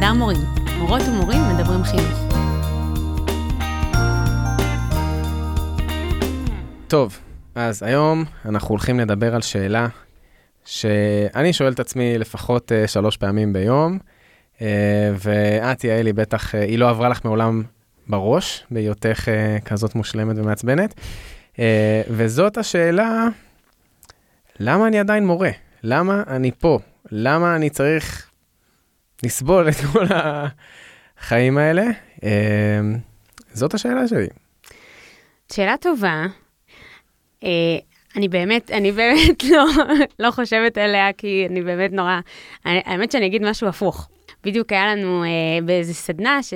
חדר מורים, מורות ומורים מדברים חינוך. טוב, אז היום אנחנו הולכים לדבר על שאלה שאני שואל את עצמי לפחות uh, שלוש פעמים ביום, uh, ואת, יעלי, בטח, uh, היא לא עברה לך מעולם בראש, בהיותך uh, כזאת מושלמת ומעצבנת. Uh, וזאת השאלה, למה אני עדיין מורה? למה אני פה? למה אני צריך לסבול את כל החיים האלה? Uh, זאת השאלה שלי. שאלה טובה. Uh, אני באמת, אני באמת לא, לא חושבת עליה, כי אני באמת נורא... אני, האמת שאני אגיד משהו הפוך. בדיוק היה לנו אה, באיזה סדנה, ש,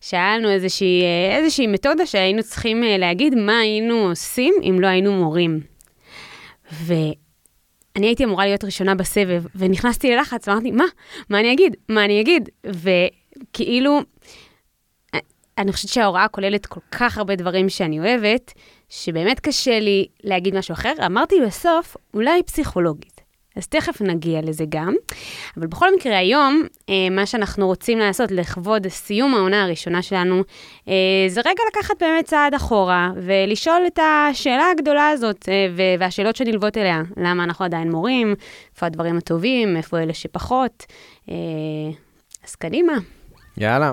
שהיה לנו איזושהי, אה, איזושהי מתודה שהיינו צריכים אה, להגיד מה היינו עושים אם לא היינו מורים. ואני הייתי אמורה להיות ראשונה בסבב, ונכנסתי ללחץ ואמרתי, מה? מה אני אגיד? מה אני אגיד? וכאילו, אני חושבת שההוראה כוללת כל כך הרבה דברים שאני אוהבת, שבאמת קשה לי להגיד משהו אחר. אמרתי בסוף, אולי פסיכולוגית. אז תכף נגיע לזה גם. אבל בכל מקרה, היום, אה, מה שאנחנו רוצים לעשות לכבוד סיום העונה הראשונה שלנו, אה, זה רגע לקחת באמת צעד אחורה, ולשאול את השאלה הגדולה הזאת, אה, והשאלות שנלוות אליה. למה אנחנו עדיין מורים? איפה הדברים הטובים? איפה אלה שפחות? אה, אז קדימה. יאללה.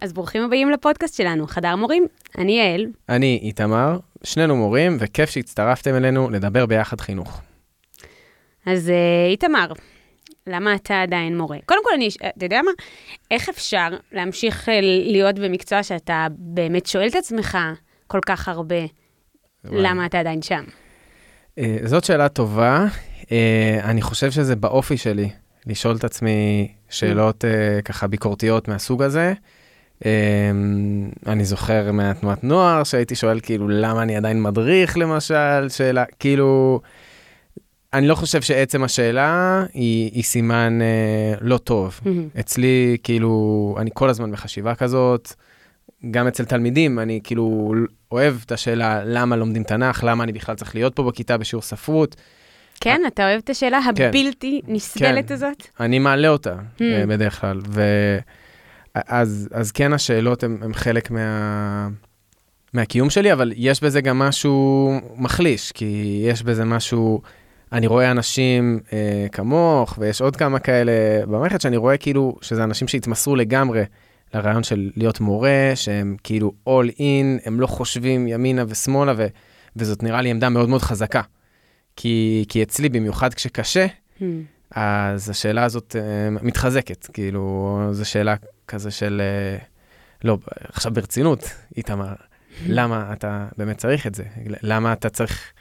אז ברוכים הבאים לפודקאסט שלנו, חדר מורים. אני יעל. אני איתמר, שנינו מורים, וכיף שהצטרפתם אלינו לדבר ביחד חינוך. אז uh, איתמר, למה אתה עדיין מורה? קודם כל, אני, אתה יודע מה? איך אפשר להמשיך אה, להיות במקצוע שאתה באמת שואל את עצמך כל כך הרבה, למה אתה עדיין שם? זאת שאלה טובה. אני חושב שזה באופי שלי, לשאול את עצמי שאלות ככה ביקורתיות מהסוג הזה. Um, אני זוכר מהתנועת נוער שהייתי שואל כאילו למה אני עדיין מדריך למשל, שאלה, כאילו, אני לא חושב שעצם השאלה היא, היא סימן uh, לא טוב. Mm-hmm. אצלי כאילו, אני כל הזמן בחשיבה כזאת, גם אצל תלמידים, אני כאילו אוהב את השאלה למה לומדים תנ"ך, למה אני בכלל צריך להיות פה בכיתה בשיעור ספרות. כן, אתה אוהב את השאלה כן. הבלתי נסבלת כן. הזאת? אני מעלה אותה. אה, בדרך כלל, ו... אז, אז כן, השאלות הן חלק מה, מהקיום שלי, אבל יש בזה גם משהו מחליש, כי יש בזה משהו, אני רואה אנשים אה, כמוך, ויש עוד כמה כאלה במערכת, שאני רואה כאילו שזה אנשים שהתמסרו לגמרי לרעיון של להיות מורה, שהם כאילו all in, הם לא חושבים ימינה ושמאלה, ו, וזאת נראה לי עמדה מאוד מאוד חזקה. כי, כי אצלי, במיוחד כשקשה, Hmm. אז השאלה הזאת uh, מתחזקת, כאילו, זו שאלה כזה של, uh, לא, עכשיו ברצינות, איתמר, למה אתה באמת צריך את זה? למה אתה צריך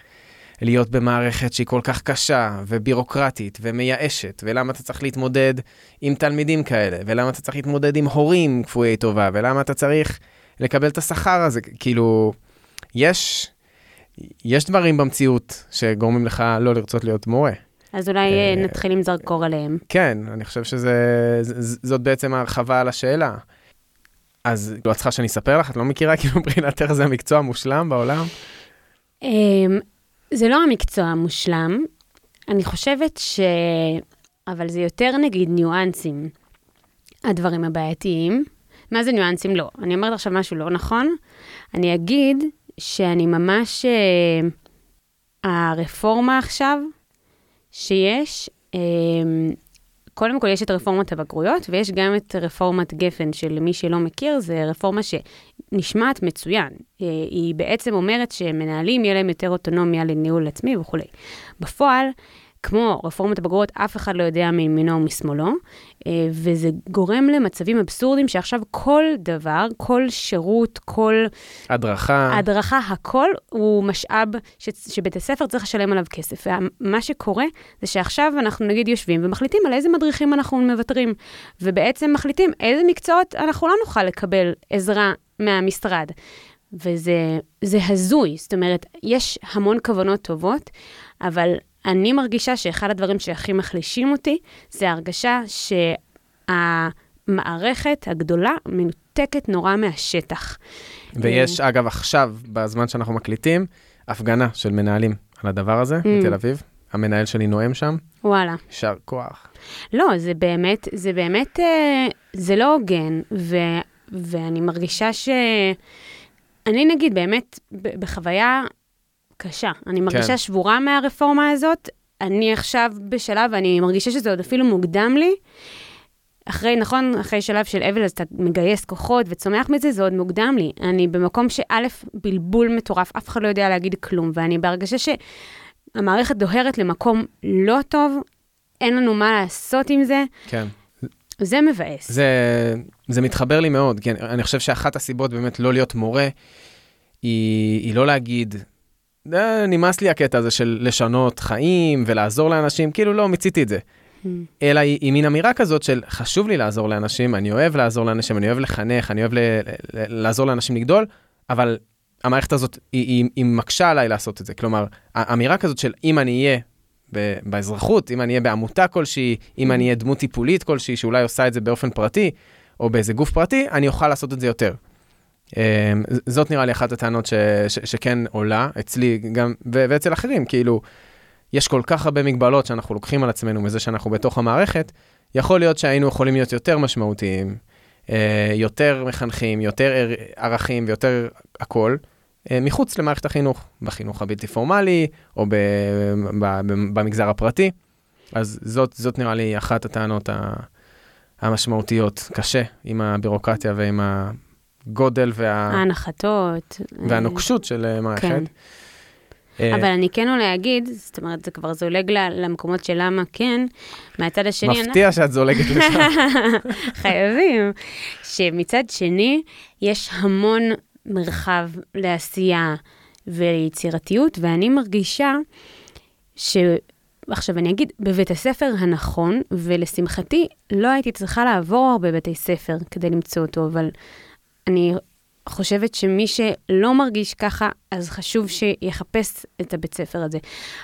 להיות במערכת שהיא כל כך קשה ובירוקרטית ומייאשת, ולמה אתה צריך להתמודד עם תלמידים כאלה, ולמה אתה צריך להתמודד עם הורים כפויי טובה, ולמה אתה צריך לקבל את השכר הזה, כאילו, יש, יש דברים במציאות שגורמים לך לא לרצות להיות מורה. אז אולי אה, נתחיל עם זרקור עליהם. כן, אני חושב שזאת בעצם ההרחבה על השאלה. אז לא, צריכה שאני אספר לך? את לא מכירה כאילו מבחינתך זה המקצוע המושלם בעולם? אמ, זה לא המקצוע המושלם, אני חושבת ש... אבל זה יותר נגיד ניואנסים, הדברים הבעייתיים. מה זה ניואנסים? לא. אני אומרת עכשיו משהו לא נכון. אני אגיד שאני ממש... אה, הרפורמה עכשיו שיש, אה, קודם כל יש את רפורמת הבגרויות, ויש גם את רפורמת גפן, שלמי שלא מכיר, זה רפורמה שנשמעת מצוין. אה, היא בעצם אומרת שמנהלים, יהיה להם יותר אוטונומיה לניהול עצמי וכולי. בפועל, כמו רפורמת הבגרויות, אף אחד לא יודע מימינו ומשמאלו, אה, וזה גורם למצבים אבסורדים שעכשיו כל דבר, כל שירות, כל הדרכה. הדרכה, הכל הוא משאב ש, שבית הספר צריך לשלם עליו כסף. ומה שקורה זה שעכשיו אנחנו נגיד יושבים ומחליטים על איזה מדריכים אנחנו מוותרים, ובעצם מחליטים איזה מקצועות אנחנו לא נוכל לקבל עזרה מהמשרד. וזה זה הזוי, זאת אומרת, יש המון כוונות טובות, אבל אני מרגישה שאחד הדברים שהכי מחלישים אותי, זה ההרגשה שהמערכת הגדולה מנותקת נורא מהשטח. ויש, אגב, עכשיו, בזמן שאנחנו מקליטים, הפגנה של מנהלים על הדבר הזה, Mm. בתל אביב. המנהל שלי נואם שם, וואלה. יישר כוח. לא, זה באמת, זה באמת, אה, זה לא הוגן, ו, ואני מרגישה ש... אני נגיד באמת בחוויה קשה. אני מרגישה כן. שבורה מהרפורמה הזאת. אני עכשיו בשלב, אני מרגישה שזה עוד אפילו מוקדם לי. אחרי, נכון, אחרי שלב של אבל, אז אתה מגייס כוחות וצומח מזה, זה עוד מוקדם לי. אני במקום שא', בלבול מטורף, אף אחד לא יודע להגיד כלום, ואני בהרגשה שהמערכת דוהרת למקום לא טוב, אין לנו מה לעשות עם זה, כן. זה מבאס. זה, זה מתחבר לי מאוד, כי אני, אני חושב שאחת הסיבות באמת לא להיות מורה, היא, היא לא להגיד, "אה, נמאס לי הקטע הזה של לשנות חיים ולעזור לאנשים, כאילו לא, מיציתי את זה. אלא היא, היא מין אמירה כזאת של חשוב לי לעזור לאנשים, אני אוהב לעזור לאנשים, אני אוהב לחנך, אני אוהב ל, ל, לעזור לאנשים לגדול, אבל המערכת הזאת, היא, היא, היא מקשה עליי לעשות את זה. כלומר, האמירה כזאת של אם אני אהיה באזרחות, אם אני אהיה בעמותה כלשהי, אם אני אהיה דמות טיפולית כלשהי, שאולי עושה את זה באופן פרטי, או באיזה גוף פרטי, אני אוכל לעשות את זה יותר. אמ, זאת נראה לי אחת הטענות ש, ש, שכן עולה, אצלי גם, ו- ואצל אחרים, כאילו, יש כל כך הרבה מגבלות שאנחנו לוקחים על עצמנו מזה שאנחנו בתוך המערכת, יכול להיות שהיינו יכולים להיות יותר משמעותיים, אה, יותר מחנכים, יותר ער- ערכים ויותר הכל, אה, מחוץ למערכת החינוך, בחינוך הבלתי פורמלי, או ב, ב, ב, במגזר הפרטי. אז זאת, זאת נראה לי אחת הטענות ה- המשמעותיות. קשה עם הבירוקרטיה ועם הגודל וה, ההנחתות. והנוקשות של אה, מערכת. כן. אה, אבל אני כן אולי אגיד, זאת אומרת, זה כבר זולג למקומות של למה כן, מהצד השני, מפתיע שאת זולגת לשם. חייבים, שמצד שני, יש המון מרחב לעשייה וליצירתיות, ואני מרגישה ש... עכשיו אני אגיד, בבית הספר הנכון, ולשמחתי, לא הייתי צריכה לעבור הרבה בתי ספר כדי למצוא אותו, אבל אני חושבת שמי שלא מרגיש ככה, אז חשוב שיחפש את הבית ספר הזה.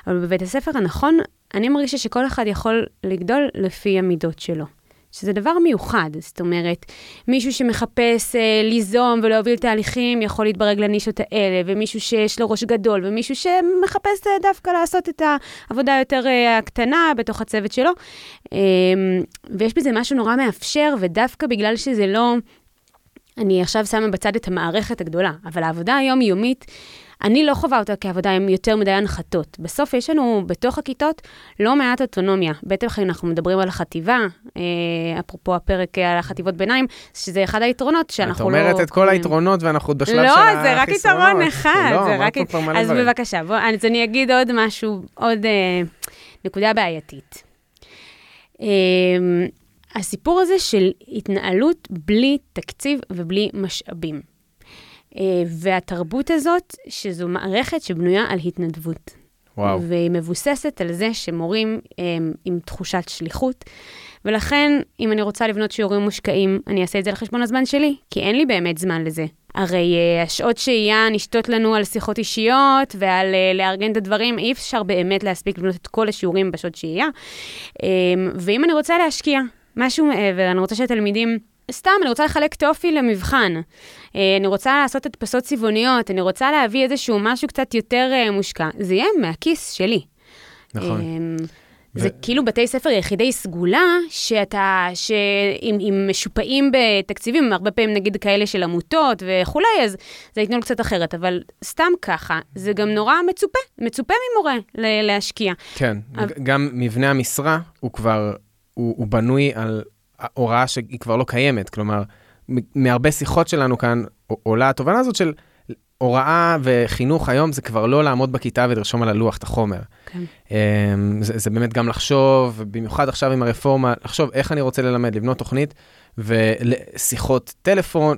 אבל בבית הספר הנכון, אני מרגישה שכל אחד יכול לגדול לפי המידות שלו. שזה דבר מיוחד, זאת אומרת, מישהו שמחפש אה, ליזום ולהוביל תהליכים יכול להתברג לנישות האלה, ומישהו שיש לו ראש גדול, ומישהו שמחפש אה, דווקא לעשות את העבודה היותר אה, הקטנה בתוך הצוות שלו. אה, ויש בזה משהו נורא מאפשר, ודווקא בגלל שזה לא... אני עכשיו שמה בצד את המערכת הגדולה, אבל העבודה היומיומית, אני לא חווה אותה כעבודה עם יותר מדי הנחתות. בסוף יש לנו בתוך הכיתות לא מעט אוטונומיה. בטח אם אנחנו מדברים על החטיבה, אה, אפרופו הפרק על החטיבות ביניים, שזה אחד היתרונות את שאנחנו לא... אומרת את כל היתרונות ואנחנו עוד בשלב של לא, החסרונות. זה רק יתרון אחד, לא, זה רק... פה כבר מלא אז דברים. בבקשה, בוא, אז אני אגיד עוד משהו, עוד אה, נקודה בעייתית. אה, הסיפור הזה של התנהלות בלי תקציב ובלי משאבים. אה, והתרבות הזאת, שזו מערכת שבנויה על התנדבות. וואו. והיא מבוססת על זה שמורים הם, עם תחושת שליחות. ולכן, אם אני רוצה לבנות שיעורים מושקעים, אני אעשה את זה על חשבון הזמן שלי, כי אין לי באמת זמן לזה. הרי uh, השעות שהייה נשתות לנו על שיחות אישיות ועל uh, לארגן את הדברים, אי אפשר באמת להספיק לבנות את כל השיעורים בשעות שהייה. Um, ואם אני רוצה להשקיע משהו מעבר, אני רוצה שהתלמידים... סתם, אני רוצה לחלק טופי למבחן. Uh, אני רוצה לעשות הדפסות צבעוניות, אני רוצה להביא איזשהו משהו קצת יותר uh, מושקע. זה יהיה מהכיס שלי. נכון. אמ, ו- זה כאילו בתי ספר יחידי סגולה, שאתה, אם משופעים בתקציבים, הרבה פעמים נגיד כאלה של עמותות וכולי, אז זה יתנו קצת אחרת, אבל סתם ככה, זה גם נורא מצופה, מצופה ממורה להשקיע. כן, אבל- גם מבנה המשרה הוא כבר, הוא, הוא בנוי על הוראה שהיא כבר לא קיימת. כלומר, מהרבה שיחות שלנו כאן עולה התובנה הזאת של הוראה וחינוך היום זה כבר לא לעמוד בכיתה ולרשום על הלוח את החומר. כן. אמ, זה, זה באמת גם לחשוב, במיוחד עכשיו עם הרפורמה, לחשוב איך אני רוצה ללמד, לבנות תוכנית ושיחות טלפון,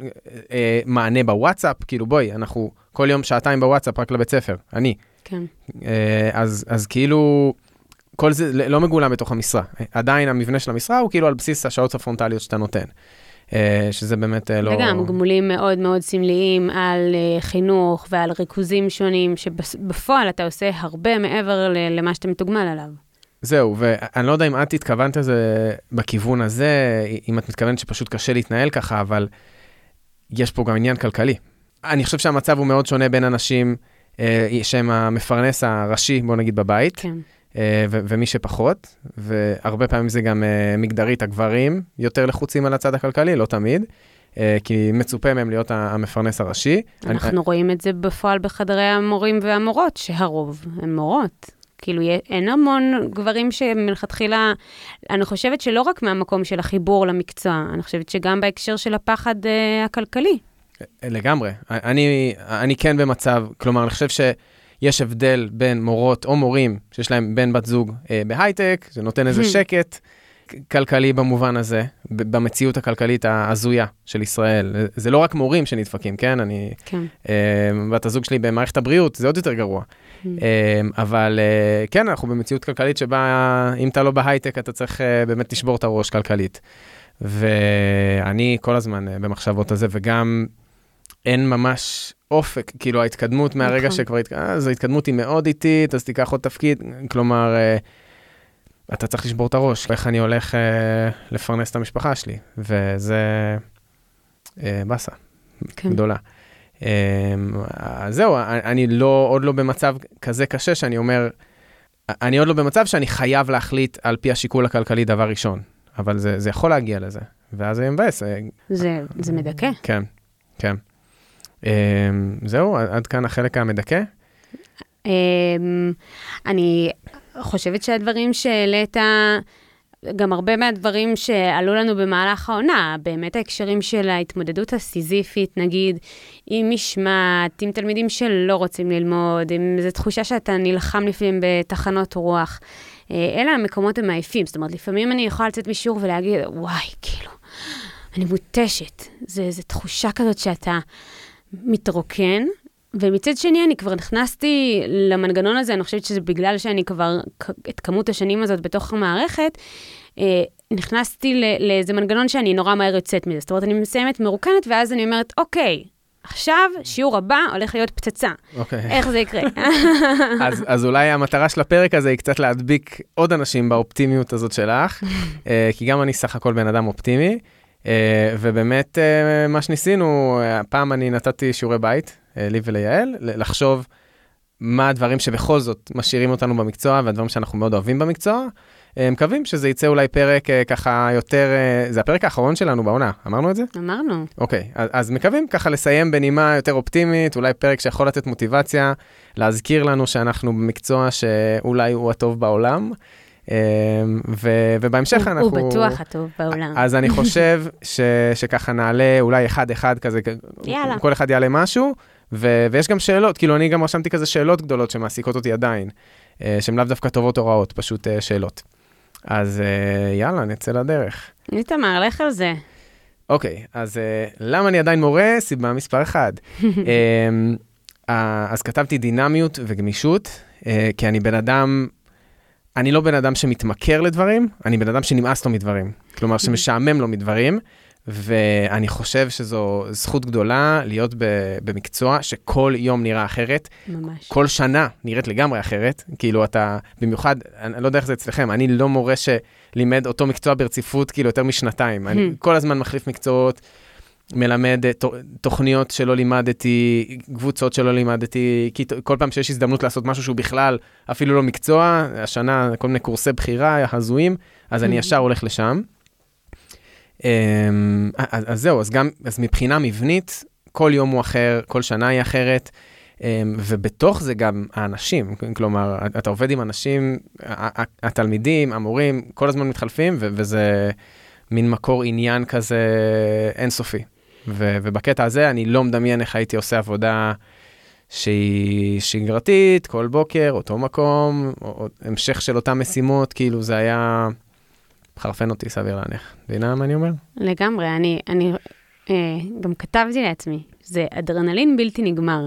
אה, מענה בוואטסאפ, כאילו בואי, אנחנו כל יום שעתיים בוואטסאפ רק לבית ספר, אני. כן. אה, אז, אז כאילו, כל זה לא מגולם בתוך המשרה. עדיין המבנה של המשרה הוא כאילו על בסיס השעות הפרונטליות שאתה נותן. אה, שזה באמת אה, לא... וגם גמולים מאוד מאוד סמליים על uh, חינוך ועל ריכוזים שונים, שבפועל אתה עושה הרבה מעבר למה שאתה מתוגמל עליו. זהו, ואני לא יודע אם את התכוונת לזה בכיוון הזה, אם את מתכוונת שפשוט קשה להתנהל ככה, אבל יש פה גם עניין כלכלי. אני חושב שהמצב הוא מאוד שונה בין אנשים אה, שהם המפרנס הראשי, בוא נגיד, בבית, כן. אה, ומי שפחות, והרבה פעמים זה גם אה, מגדרית, הגברים יותר לחוצים על הצד הכלכלי, לא תמיד, אה, כי מצופה מהם להיות המפרנס הראשי. אנחנו אני, רואים את זה בפועל בחדרי המורים והמורות, שהרוב הם מורות. כאילו, אין המון גברים שמלכתחילה, אני חושבת שלא רק מהמקום של החיבור למקצוע, אני חושבת שגם בהקשר של הפחד אה, הכלכלי. לגמרי. אני, אני כן במצב, כלומר, אני חושב שיש הבדל בין מורות או מורים שיש להם בן בת זוג אה, בהייטק, זה נותן איזה Hmm. שקט כלכלי במובן הזה, במציאות הכלכלית ההזויה של ישראל. זה- לא רק מורים שנדפקים, כן? אני, כן. אה, בת הזוג שלי במערכת הבריאות, זה עוד יותר גרוע. Hmm. אה, אבל אה, כן, אנחנו במציאות כלכלית שבה אם אתה לא בהייטק, אתה צריך אה, באמת לשבור את הראש כלכלית. ואני כל הזמן אה, במחשבות על זה, וגם אין ממש אופק, כאילו ההתקדמות מהרגע נכון. שכבר, התק- אה, אז ההתקדמות היא מאוד איטית, אז תיקח עוד תפקיד, כלומר, אה, אתה צריך לשבור את הראש, איך אני הולך אה, לפרנס את המשפחה שלי, וזה אה, באסה כן. גדולה. אה, אז זהו, אני אני לא, עוד לא במצב כזה קשה שאני אומר, אני עוד לא במצב שאני חייב להחליט על פי השיקול הכלכלי דבר ראשון, אבל זה, זה יכול להגיע לזה, ואז זה מבאס, אה, זה, זה מדכא. כן, כן. אה, זהו, עד כאן החלק המדכא. אמ, אני חושבת שהדברים שהעלית, גם הרבה מהדברים שעלו לנו במהלך העונה, באמת ההקשרים של ההתמודדות הסיזיפית, נגיד, עם משמעת, עם תלמידים שלא רוצים ללמוד, עם איזו תחושה שאתה נלחם לפעמים בתחנות רוח. אה, אלה המקומות המעייפים, זאת אומרת, לפעמים אני יכולה לצאת משיעור ולהגיד, וואי, כאילו, אני מותשת. זו תחושה כזאת שאתה מתרוקן, ומצד שני, אני כבר נכנסתי למנגנון הזה, אני חושבת שזה בגלל שאני כבר, את כמות השנים הזאת בתוך המערכת, אה, נכנסתי לאיזה מנגנון שאני נורא מהר יוצאת מזה. זאת אומרת, אני מסיימת מרוקנת, ואז אני אומרת, אוקיי, עכשיו, שיעור הבא הולך להיות פצצה. אוקיי. איך זה יקרה? אז, אז אולי המטרה של הפרק הזה היא קצת להדביק עוד אנשים באופטימיות הזאת שלך, אה, כי גם אני סך הכל בן אדם אופטימי, ובאמת אה, מה שניסינו, אה, הפעם אני נתתי שיעורי בית, אה, לי וליעל, לחשוב מה הדברים שבכל זאת משאירים אותנו במקצוע, והדברים שאנחנו מאוד אוהבים במקצוע. אה, מקווים שזה יצא אולי פרק אה, ככה יותר, אה, זה הפרק האחרון שלנו בעונה, אמרנו את זה? אמרנו. אוקיי, אז, אז מקווים ככה לסיים בנימה יותר אופטימית, אולי פרק שיכול לתת מוטיבציה, להזכיר לנו שאנחנו במקצוע שאולי הוא הטוב בעולם, ובהמשך הוא- אנחנו... הוא בטוח הטוב בעולם. אז אני חושב ש, שככה נעלה אולי אחד-אחד כזה, יאללה. כל אחד יעלה משהו, ו, ויש גם שאלות, כאילו אני גם רשמתי כזה שאלות גדולות שמעסיקות אותי עדיין, אה, שהן לאו דווקא טובות או רעות, פשוט אה, שאלות. אז אה, יאללה, נצא לדרך. איתמר, לך על זה. אוקיי, אז uh, למה אני עדיין מורה? סיבה מספר אחד. um, uh, אז כתבתי דינמיות וגמישות, uh, כי אני בן אדם, אני לא בן אדם שמתמכר לדברים, אני בן אדם שנמאס לו מדברים. כלומר, שמשעמם לו מדברים, ואני חושב שזו זכות גדולה להיות ב- במקצוע שכל יום נראה אחרת, ממש. כל שנה נראית לגמרי אחרת. כאילו אתה, במיוחד, אני לא יודע איך זה אצלכם, אני לא מורה שלימד אותו מקצוע ברציפות כאילו יותר משנתיים. אני כל הזמן מחליף מקצועות, מלמד אה, תוכניות שלא לימדתי, קבוצות שלא לימדתי, כי כל פעם שיש הזדמנות לעשות משהו שהוא בכלל אפילו לא מקצוע, השנה כל מיני קורסי בחירה הזויים, אז אני ישר הולך לשם. אמ, אז, זהו, אז גם, אז מבחינה מבנית, כל יום הוא אחר, כל שנה היא אחרת, אמ, ובתוך זה גם האנשים, כלומר, אתה עובד עם אנשים, התלמידים, המורים, כל הזמן מתחלפים, וזה מין מקור עניין כזה אינסופי. ו- ובקטע הזה אני לא מדמיין איך הייתי עושה עבודה שהיא שגרתית, כל בוקר, אותו מקום, או, או המשך של אותן משימות, כאילו זה היה מחרפן אותי, סביר להניח. מבינה מה אני אומר? לגמרי, אני, אני אה, גם כתבתי לעצמי, זה אדרנלין בלתי נגמר.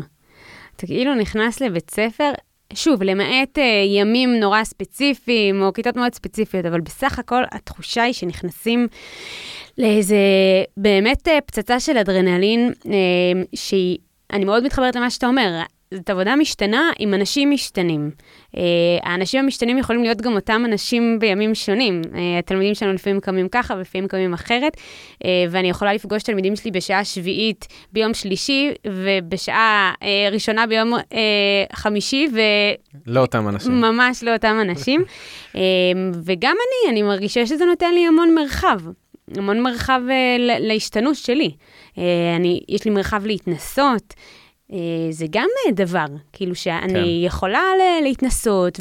אתה כאילו נכנס לבית ספר, שוב, למעט אה, ימים נורא ספציפיים, או כיתות מאוד ספציפיות, אבל בסך הכל התחושה היא שנכנסים לאיזה באמת אה, פצצה של אדרנלין, אה, שהיא, אני מאוד מתחברת למה שאתה אומר, זאת עבודה משתנה עם אנשים משתנים. אה, האנשים המשתנים יכולים להיות גם אותם אנשים בימים שונים. אה, התלמידים שלנו לפעמים קמים ככה ולפעמים קמים אחרת, אה, ואני יכולה לפגוש תלמידים שלי בשעה שביעית ביום שלישי, ובשעה אה, ראשונה ביום אה, חמישי, ו... לא אותם אנשים. ממש לא אותם אנשים. אה, וגם אני, אני מרגישה שזה נותן לי המון מרחב. המון מרחב אה, ל- להשתנות שלי. אה, אני, יש לי מרחב להתנסות. אה, זה גם אה, דבר, כאילו שאני כן. יכולה להתנסות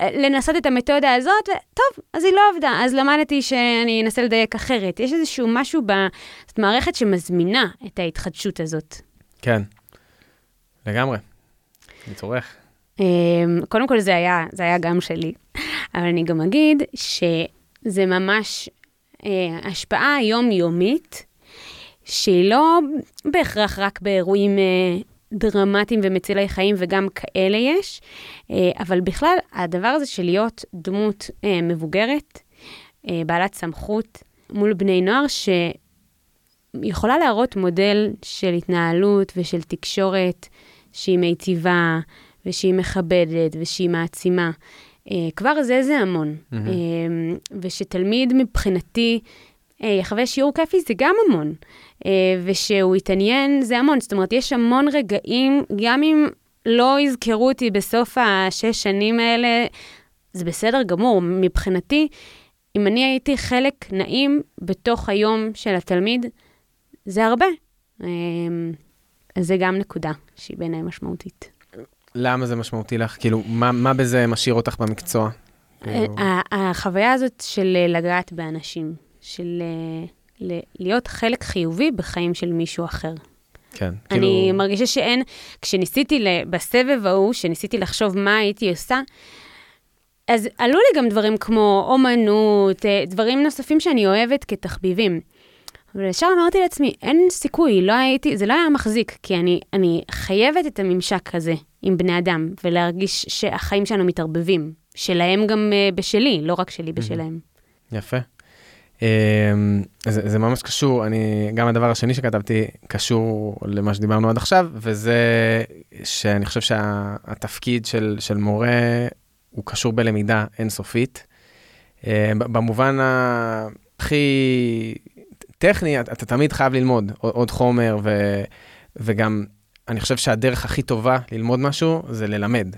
ולנסות את המתודה הזאת, וטוב, אז היא לא עבדה, אז למדתי שאני אנסה לדייק אחרת. יש איזשהו משהו במערכת שמזמינה את ההתחדשות הזאת. כן, לגמרי. אני צורך. קודם כל זה היה, זה היה גם שלי, אבל אני גם אגיד שזה ממש אה, השפעה יומיומית, שהיא לא בהכרח רק באירועים אה, דרמטיים ומצילי חיים, וגם כאלה יש, אה, אבל בכלל, הדבר הזה של להיות דמות אה, מבוגרת, אה, בעלת סמכות מול בני נוער, שיכולה להראות מודל של התנהלות ושל תקשורת שהיא מיטיבה, ושהיא מכבדת, ושהיא מעצימה. כבר זה זה המון. אה, ושתלמיד מבחינתי יחווה שיעור כיפי זה גם המון. אה, ושהוא יתעניין זה המון. זאת אומרת, יש המון רגעים, גם אם לא יזכרו אותי בסוף השש שנים האלה, זה בסדר גמור. מבחינתי, אם אני הייתי חלק נעים בתוך היום של התלמיד, זה הרבה. אה, אז זה גם נקודה שהיא בעיניי משמעותית. למה זה משמעותי לך? כאילו, מה, מה בזה משאיר אותך במקצוע? כאילו, החוויה הזאת של לגעת באנשים, של ל- להיות חלק חיובי בחיים של מישהו אחר. כן, אני כאילו, מרגישה שאין, כשניסיתי, בסבב ההוא, שניסיתי לחשוב מה הייתי עושה, אז עלו לי גם דברים כמו אומנות, אה, דברים נוספים שאני אוהבת כתחביבים. אבל ישר אמרתי לעצמי, אין סיכוי, לא הייתי, זה לא היה מחזיק, כי אני, אני חייבת את הממשק הזה עם בני אדם, ולהרגיש שהחיים שלנו מתערבבים, שלהם גם uh, בשלי, לא רק שלי בשלהם. יפה. אמ, זה, זה ממש קשור, אני, גם הדבר השני שכתבתי קשור למה שדיברנו עד עכשיו, וזה שאני חושב שהתפקיד של, של מורה הוא קשור בלמידה אינסופית. ב- במובן הכי טכני, אתה, אתה תמיד חייב ללמוד עוד חומר, ו, וגם אני חושב שהדרך הכי טובה ללמוד משהו זה ללמד.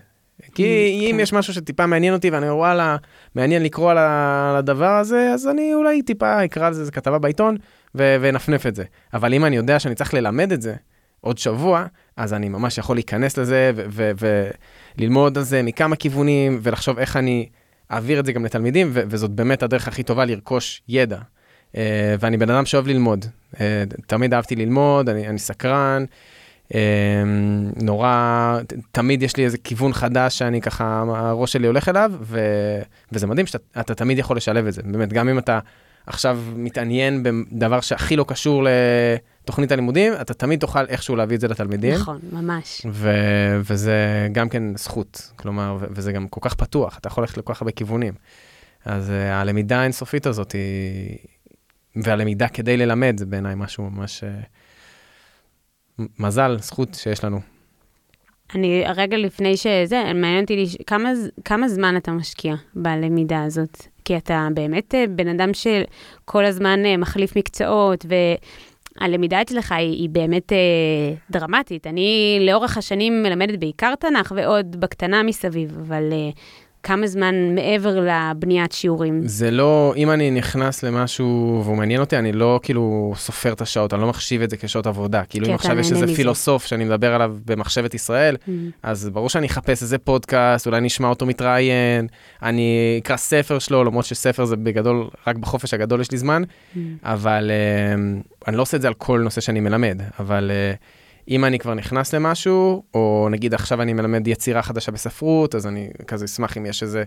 כי אם כן. יש משהו שטיפה מעניין אותי ואני וואלה, מעניין לקרוא על הדבר הזה, אז אני אולי טיפה אקרא על זה איזה כתבה בעיתון ו- ונפנף את זה. אבל אם אני יודע שאני צריך ללמד את זה עוד שבוע, אז אני ממש יכול להיכנס לזה ו- ו- וללמוד על זה מכמה כיוונים ולחשוב איך אני אעביר את זה גם לתלמידים, ו- וזאת באמת הדרך הכי טובה לרכוש ידע. Uh, ואני בן אדם שאוהב ללמוד. Uh, תמיד אהבתי ללמוד, אני, אני סקרן. Uh, נורא, תמיד יש לי איזה כיוון חדש שאני ככה, הראש שלי הולך אליו, ו, וזה מדהים שאתה אתה תמיד יכול לשלב את זה. באמת, גם אם אתה עכשיו מתעניין בדבר שהכי לא קשור לתוכנית הלימודים, אתה תמיד תוכל איכשהו להביא את זה לתלמידים. נכון, ממש. ו- וזה גם כן זכות, כלומר, ו- וזה גם כל כך פתוח, אתה יכול ללכת לכל כך הרבה כיוונים. אז uh, הלמידה האינסופית הזאת היא... והלמידה כדי ללמד זה בעיניי משהו ממש... Uh, מזל, זכות שיש לנו. אני, רגע לפני שזה, מעניין אותי לש- כמה, כמה זמן אתה משקיע בלמידה הזאת? כי אתה באמת אה, בן אדם שכל הזמן אה, מחליף מקצועות, והלמידה אצלך היא, היא באמת אה, דרמטית. אני לאורך השנים מלמדת בעיקר תנ"ך ועוד בקטנה מסביב, אבל כמה זמן מעבר לבניית שיעורים? זה לא, אם אני נכנס למשהו והוא מעניין אותי, אני לא כאילו סופר את השעות, אני לא מחשיב את זה כשעות עבודה. כאילו אם עכשיו יש איזה. פילוסוף שאני מדבר עליו במחשבת ישראל, Mm. אז ברור שאני אחפש איזה פודקאסט, אולי נשמע אותו מתראיין, אני אקרא ספר שלו, למרות שספר זה בגדול, רק בחופש הגדול יש לי זמן, Mm. אבל uh, אני לא עושה את זה על כל נושא שאני מלמד, אבל uh, אם אני כבר נכנס למשהו, או נגיד עכשיו אני מלמד יצירה חדשה בספרות, אז אני כזה אשמח אם יש איזה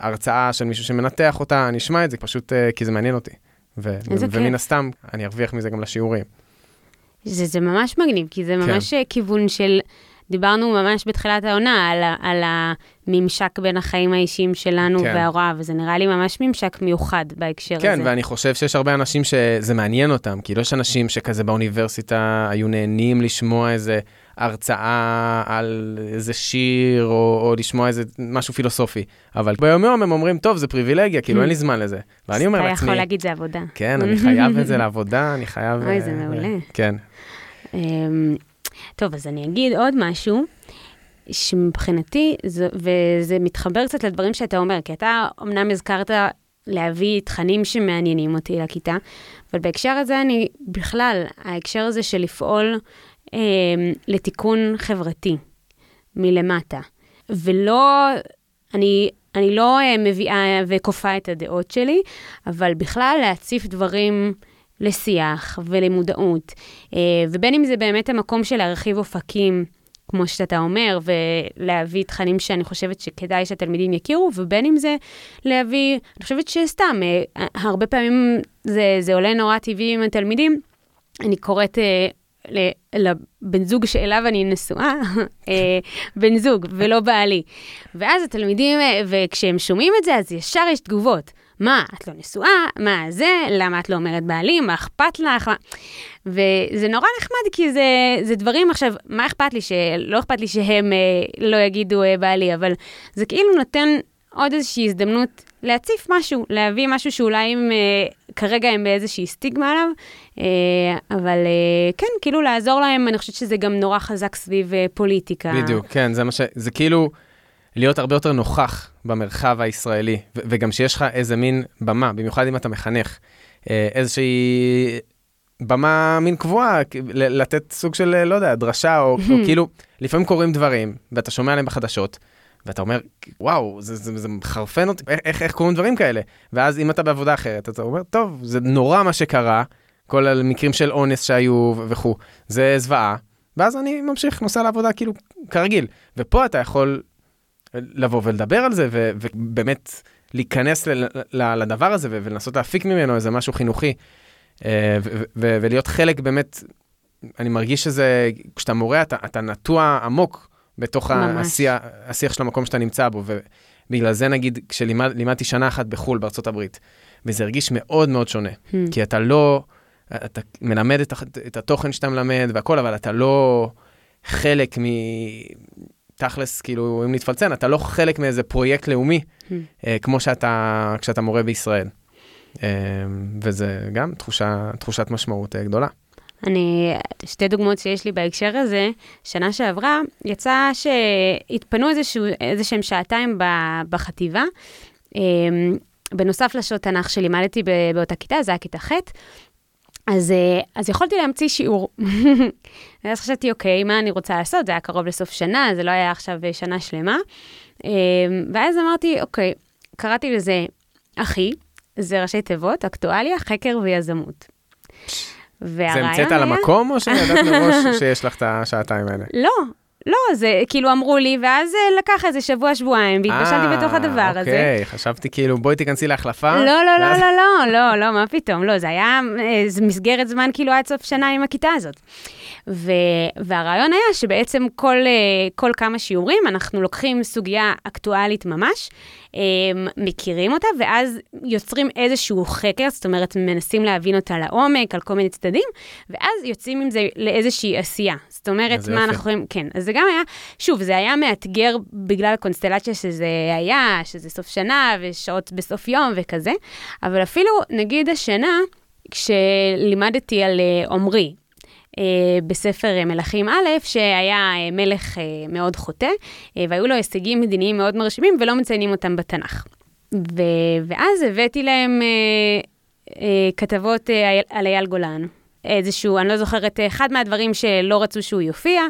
הרצאה של מישהו שמנתח אותה, אני אשמע את זה פשוט uh, כי זה מעניין אותי. ו- ו-. ומן הסתם, אני ארוויח מזה גם לשיעורים. זה, זה ממש מגניב, כי זה ממש כן. כיוון של דיברנו ממש בתחילת העונה על, על הממשק בין החיים האישיים שלנו כן. כן. וההוראה, וזה נראה לי ממש ממשק מיוחד בהקשר כן, הזה. ואני חושב שיש הרבה אנשים שזה מעניין אותם, כאילו יש אנשים שכזה באוניברסיטה היו נהנים לשמוע איזה הרצאה על איזה שיר, או, או לשמוע איזה משהו פילוסופי, אבל ביום-יום הם אומרים, טוב, זה פריבילגיה, כאילו אין לי זמן לזה. ואני אומר אתה לעצמי, יכול להגיד זה עבודה. כן, אני חייב את זה לעבודה, אני חייב... אוי, זה מעולה. כן. טוב, אז אני אגיד עוד משהו, שמבחינתי, זה, וזה מתחבר קצת לדברים שאתה אומר, כי אתה אמנם הזכרת להביא תכנים שמעניינים אותי לכיתה, אבל בהקשר הזה אני, בכלל, ההקשר הזה של לפעול אמ, לתיקון חברתי מלמטה, ולא, אני, אני לא אה, מביאה וכופה את הדעות שלי, אבל בכלל להציף דברים לשיח ולמודעות, אה, ובין אם זה באמת המקום של להרחיב אופקים, כמו שאתה אומר, ולהביא תכנים שאני חושבת שכדאי שהתלמידים יכירו, ובין אם זה להביא, אני חושבת שסתם, אה, הרבה פעמים זה, זה עולה נורא טבעי עם התלמידים. אני קוראת אה, לבן זוג שאליו אני נשואה, אה, בן זוג ולא בעלי. ואז התלמידים, וכשהם שומעים את זה, אז ישר יש תגובות. מה, את לא נשואה? מה זה? למה את לא אומרת בעלי? מה אכפת לך? וזה נורא נחמד, כי זה, זה דברים, עכשיו, מה אכפת לי? שלא אכפת לי שהם אה, לא יגידו אה, בעלי, אבל זה כאילו נותן עוד איזושהי הזדמנות להציף משהו, להביא משהו שאולי הם, אה, כרגע הם באיזושהי סטיגמה עליו, אה, אבל אה, כן, כאילו לעזור להם, אני חושבת שזה גם נורא חזק סביב אה, פוליטיקה. בדיוק, כן, זה מה ש... זה כאילו להיות הרבה יותר נוכח במרחב הישראלי, ו- וגם שיש לך איזה מין במה, במיוחד אם אתה מחנך, אה, איזושהי במה מין קבועה, לתת סוג של, אה, לא יודע, דרשה, או, או כאילו, לפעמים קורים דברים, ואתה שומע עליהם בחדשות, ואתה אומר, וואו, זה, זה, זה מחרפן אותי, איך, איך, איך קורים דברים כאלה? ואז אם אתה בעבודה אחרת, אתה אומר, טוב, זה נורא מה שקרה, כל המקרים של אונס שהיו וכו', זה זוועה, ואז אני ממשיך, נוסע לעבודה כאילו כרגיל. ופה אתה יכול לבוא ולדבר על זה, ו- ובאמת להיכנס ל- ל- לדבר הזה ו- ולנסות להפיק ממנו איזה משהו חינוכי, אה, ו- ו- ולהיות חלק באמת, אני מרגיש שזה, כשאתה מורה, אתה, אתה נטוע עמוק בתוך. השיח, השיח של המקום שאתה נמצא בו, ובגלל זה נגיד, כשלימדתי שנה אחת בחו"ל, בארצות הברית, וזה הרגיש מאוד מאוד שונה, Hmm. כי אתה לא, אתה מלמד את, את התוכן שאתה מלמד והכל, אבל אתה לא חלק מ... תכלס, כאילו, אם נתפלצן, אתה לא חלק מאיזה פרויקט לאומי, Hmm. אה, כמו שאתה, כשאתה מורה בישראל. אה, וזה גם תחושה, תחושת משמעות אה, גדולה. אני, שתי דוגמאות שיש לי בהקשר הזה, שנה שעברה, יצא שהתפנו איזשהו, איזה שהם שעתיים ב- בחטיבה. אמ, בנוסף לשעות תנ"ך שלימדתי באותה כיתה, זה היה כיתה ח', אז, אה, אז יכולתי להמציא שיעור. ואז חשבתי, אוקיי, מה אני רוצה לעשות? זה היה קרוב לסוף שנה, זה לא היה עכשיו אה, שנה שלמה. אמ, ואז אמרתי, אוקיי, קראתי לזה אחי, זה ראשי תיבות, אקטואליה, חקר ויזמות. זה המצאת על המקום, או שידעת מראש שיש לך את השעתיים האלה? לא, לא, זה כאילו אמרו לי, ואז אה, לקח איזה שבוע, שבועיים, והתבשלתי אה, בתוך הדבר הזה. אוקיי, חשבתי כאילו, בואי תיכנסי להחלפה. לא, לא, לא, לא, לא, לא, לא, מה פתאום, לא, זה היה אה, מסגרת זמן כאילו עד סוף שנה עם הכיתה הזאת. ו, והרעיון היה שבעצם כל, כל כמה שיעורים אנחנו לוקחים סוגיה אקטואלית ממש, אה, מכירים אותה, ואז יוצרים איזשהו חקר, זאת אומרת, מנסים להבין אותה לעומק, על כל מיני צדדים, ואז יוצאים עם זה לאיזושהי עשייה. זאת אומרת, מה יופי. אנחנו יכולים, כן, אז זה גם היה, שוב, זה היה מאתגר בגלל הקונסטלציה שזה היה, שזה סוף שנה ושעות בסוף יום וכזה, אבל אפילו, נגיד השנה, כשלימדתי על אה, עמרי, אה, בספר אה, מלכים א', שהיה מלך מאוד חוטא, והיו לו הישגים מדיניים מאוד מרשימים ולא מציינים אותם בתנ"ך. ו- ואז הבאתי להם אה, אה, כתבות אה, על אייל גולן. איזשהו, אני לא זוכרת, אה, אחד מהדברים שלא רצו שהוא יופיע,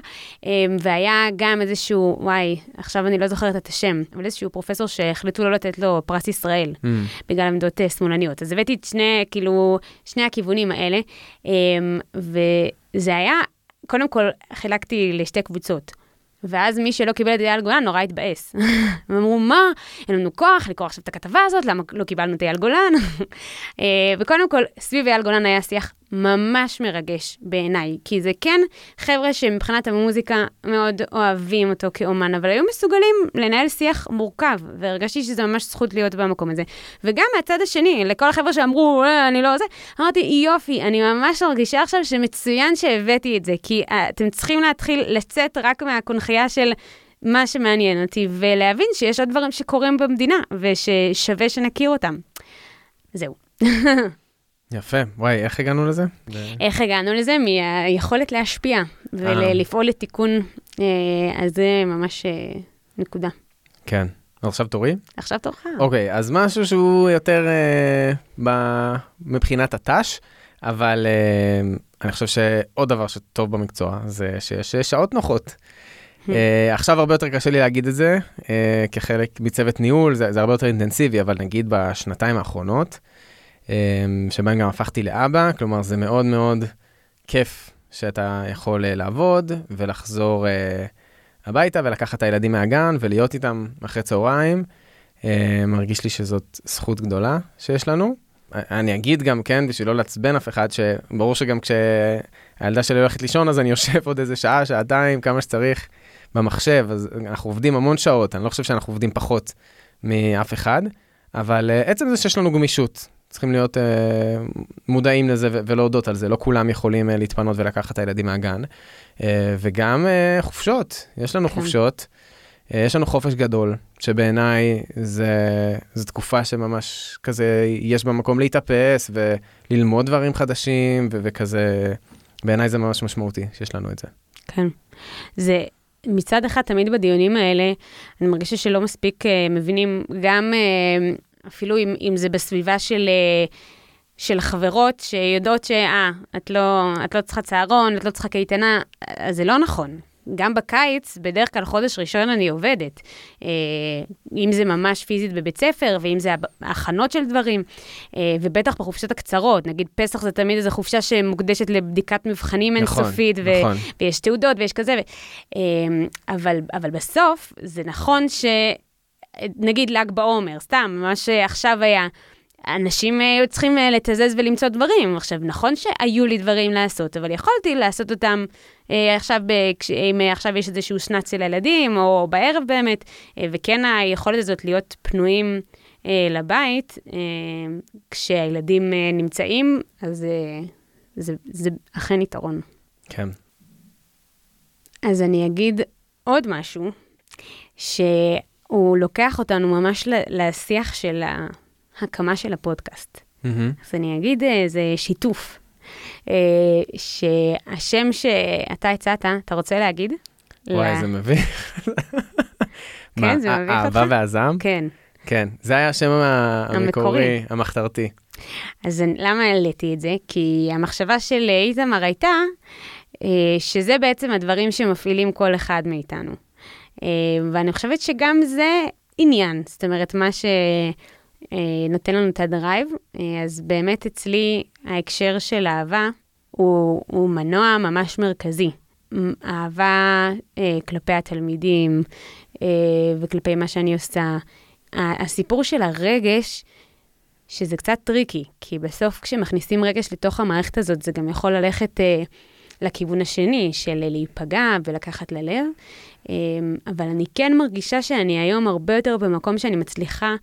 אה, והיה גם איזשהו, וואי, עכשיו אני לא זוכרת את השם, אבל איזשהו פרופסור שהחליטו לא לתת לו פרס ישראל. Mm, בגלל עמדות אה, שמאלניות. אז הבאתי את שני, כאילו, שני הכיוונים האלה, וזה היה, קודם כל, חילקתי לשתי קבוצות. ואז מי שלא קיבל את אייל גולן נורא התבאס. הם אמרו, מה, אין לנו כוח לקרוא עכשיו את הכתבה הזאת, למה לא קיבלנו את אייל גולן? וקודם כל, סביב אייל גולן היה שיח ממש מרגש בעיניי, כי זה כן חבר'ה שמבחינת המוזיקה מאוד אוהבים אותו כאומן, אבל היו מסוגלים לנהל שיח מורכב, והרגשתי שזה ממש זכות להיות במקום הזה. וגם מהצד השני, לכל החבר'ה שאמרו, אה, אני לא זה, אמרתי, יופי, אני ממש מרגישה עכשיו שמצוין שהבאתי את זה, כי uh, אתם צריכים להתחיל לצאת רק מהקונכייה של... מה שמעניין אותי, ולהבין שיש עוד דברים שקורים במדינה, וששווה שנכיר אותם. זהו. יפה, וואי, איך הגענו לזה? איך הגענו לזה? מהיכולת להשפיע ולפעול לתיקון, אה, אז זה ממש אה, נקודה. כן. עכשיו תורי? עכשיו תורך. אוקיי, אז משהו שהוא יותר אה. מבחינת הת"ש, אבל אני חושב שעוד דבר שטוב במקצוע זה שיש שעות נוחות. Uh, עכשיו הרבה יותר קשה לי להגיד את זה, uh, כחלק מצוות ניהול, זה, זה הרבה יותר אינטנסיבי, אבל נגיד בשנתיים האחרונות, שבהם גם הפכתי לאבא, כלומר זה מאוד מאוד כיף שאתה יכול uh, לעבוד ולחזור uh, הביתה ולקחת את הילדים מהגן ולהיות איתם אחרי צהריים. Uh, מרגיש לי שזאת זכות גדולה שיש לנו. אני אגיד גם, כן, בשביל לא לעצבן אף אחד, שברור שגם כשהילדה שלי הולכת לישון, אז אני יושב עוד איזה שעה, שעתיים, כמה שצריך. במחשב, אז אנחנו עובדים המון שעות, אני לא חושב שאנחנו עובדים פחות מאף אחד, אבל uh, עצם זה שיש לנו גמישות, צריכים להיות uh, מודעים לזה ו- ולהודות על זה, לא כולם יכולים uh, להתפנות ולקחת את הילדים מהגן. Uh, וגם uh, חופשות, יש לנו כן. חופשות, uh, יש לנו חופש גדול, שבעיניי זו תקופה שממש כזה, יש בה מקום להתאפס וללמוד דברים חדשים, ו- וכזה, בעיניי זה ממש משמעותי שיש לנו את זה. כן. זה מצד אחד, תמיד בדיונים האלה, אני מרגישה שלא מספיק uh, מבינים, גם uh, אפילו אם, אם זה בסביבה של... uh, של חברות שיודעות שאה, את לא, את לא צריכה צהרון, את לא צריכה קייטנה, אז זה לא נכון. גם בקיץ, בדרך כלל חודש ראשון אני עובדת. אה, אם זה ממש פיזית בבית ספר, ואם זה הכנות של דברים, אה, ובטח בחופשות הקצרות, נגיד פסח זה תמיד איזו חופשה שמוקדשת לבדיקת מבחנים נכון, אינסופית, נכון. ו- ויש תעודות ויש כזה, ו- אה, אבל, אבל בסוף זה נכון ש... נגיד ל"ג בעומר, סתם, מה שעכשיו היה. אנשים היו צריכים לתזז ולמצוא דברים. עכשיו, נכון שהיו לי דברים לעשות, אבל יכולתי לעשות אותם אה, עכשיו, אם עכשיו יש איזשהו שנץ לילדים, או בערב באמת, אה, וכן היכולת הזאת להיות פנויים אה, לבית, כשהילדים נמצאים, אז זה, זה, זה אכן יתרון. כן. אז אני אגיד עוד משהו, שהוא לוקח אותנו ממש לשיח של ההקמה של הפודקאסט. Mm-hmm. אז אני אגיד, זה שיתוף. אה, שהשם שאתה הצעת, אתה רוצה להגיד? וואי, זה מביך. כן, זה מביך אותך? אהבה והזעם? כן. כן, זה היה השם המקורי, המחתרתי. אז למה העליתי את זה? כי המחשבה של איתמר הייתה אה, שזה בעצם הדברים שמפעילים כל אחד מאיתנו. אה, ואני חושבת שגם זה עניין, זאת אומרת, מה ש... אה, נותן לנו את ה drive. אה, אז באמת אצלי ההקשר של אהבה הוא, הוא מנוע ממש מרכזי. אהבה אה, כלפי התלמידים אה, וכלפי מה שאני עושה. הסיפור של הרגש, שזה קצת טריקי, כי בסוף כשמכניסים רגש לתוך המערכת הזאת, זה גם יכול ללכת אה, לכיוון השני, של להיפגע ולקחת ללב. אה, אבל אני כן מרגישה שאני היום הרבה יותר במקום שאני מצליחה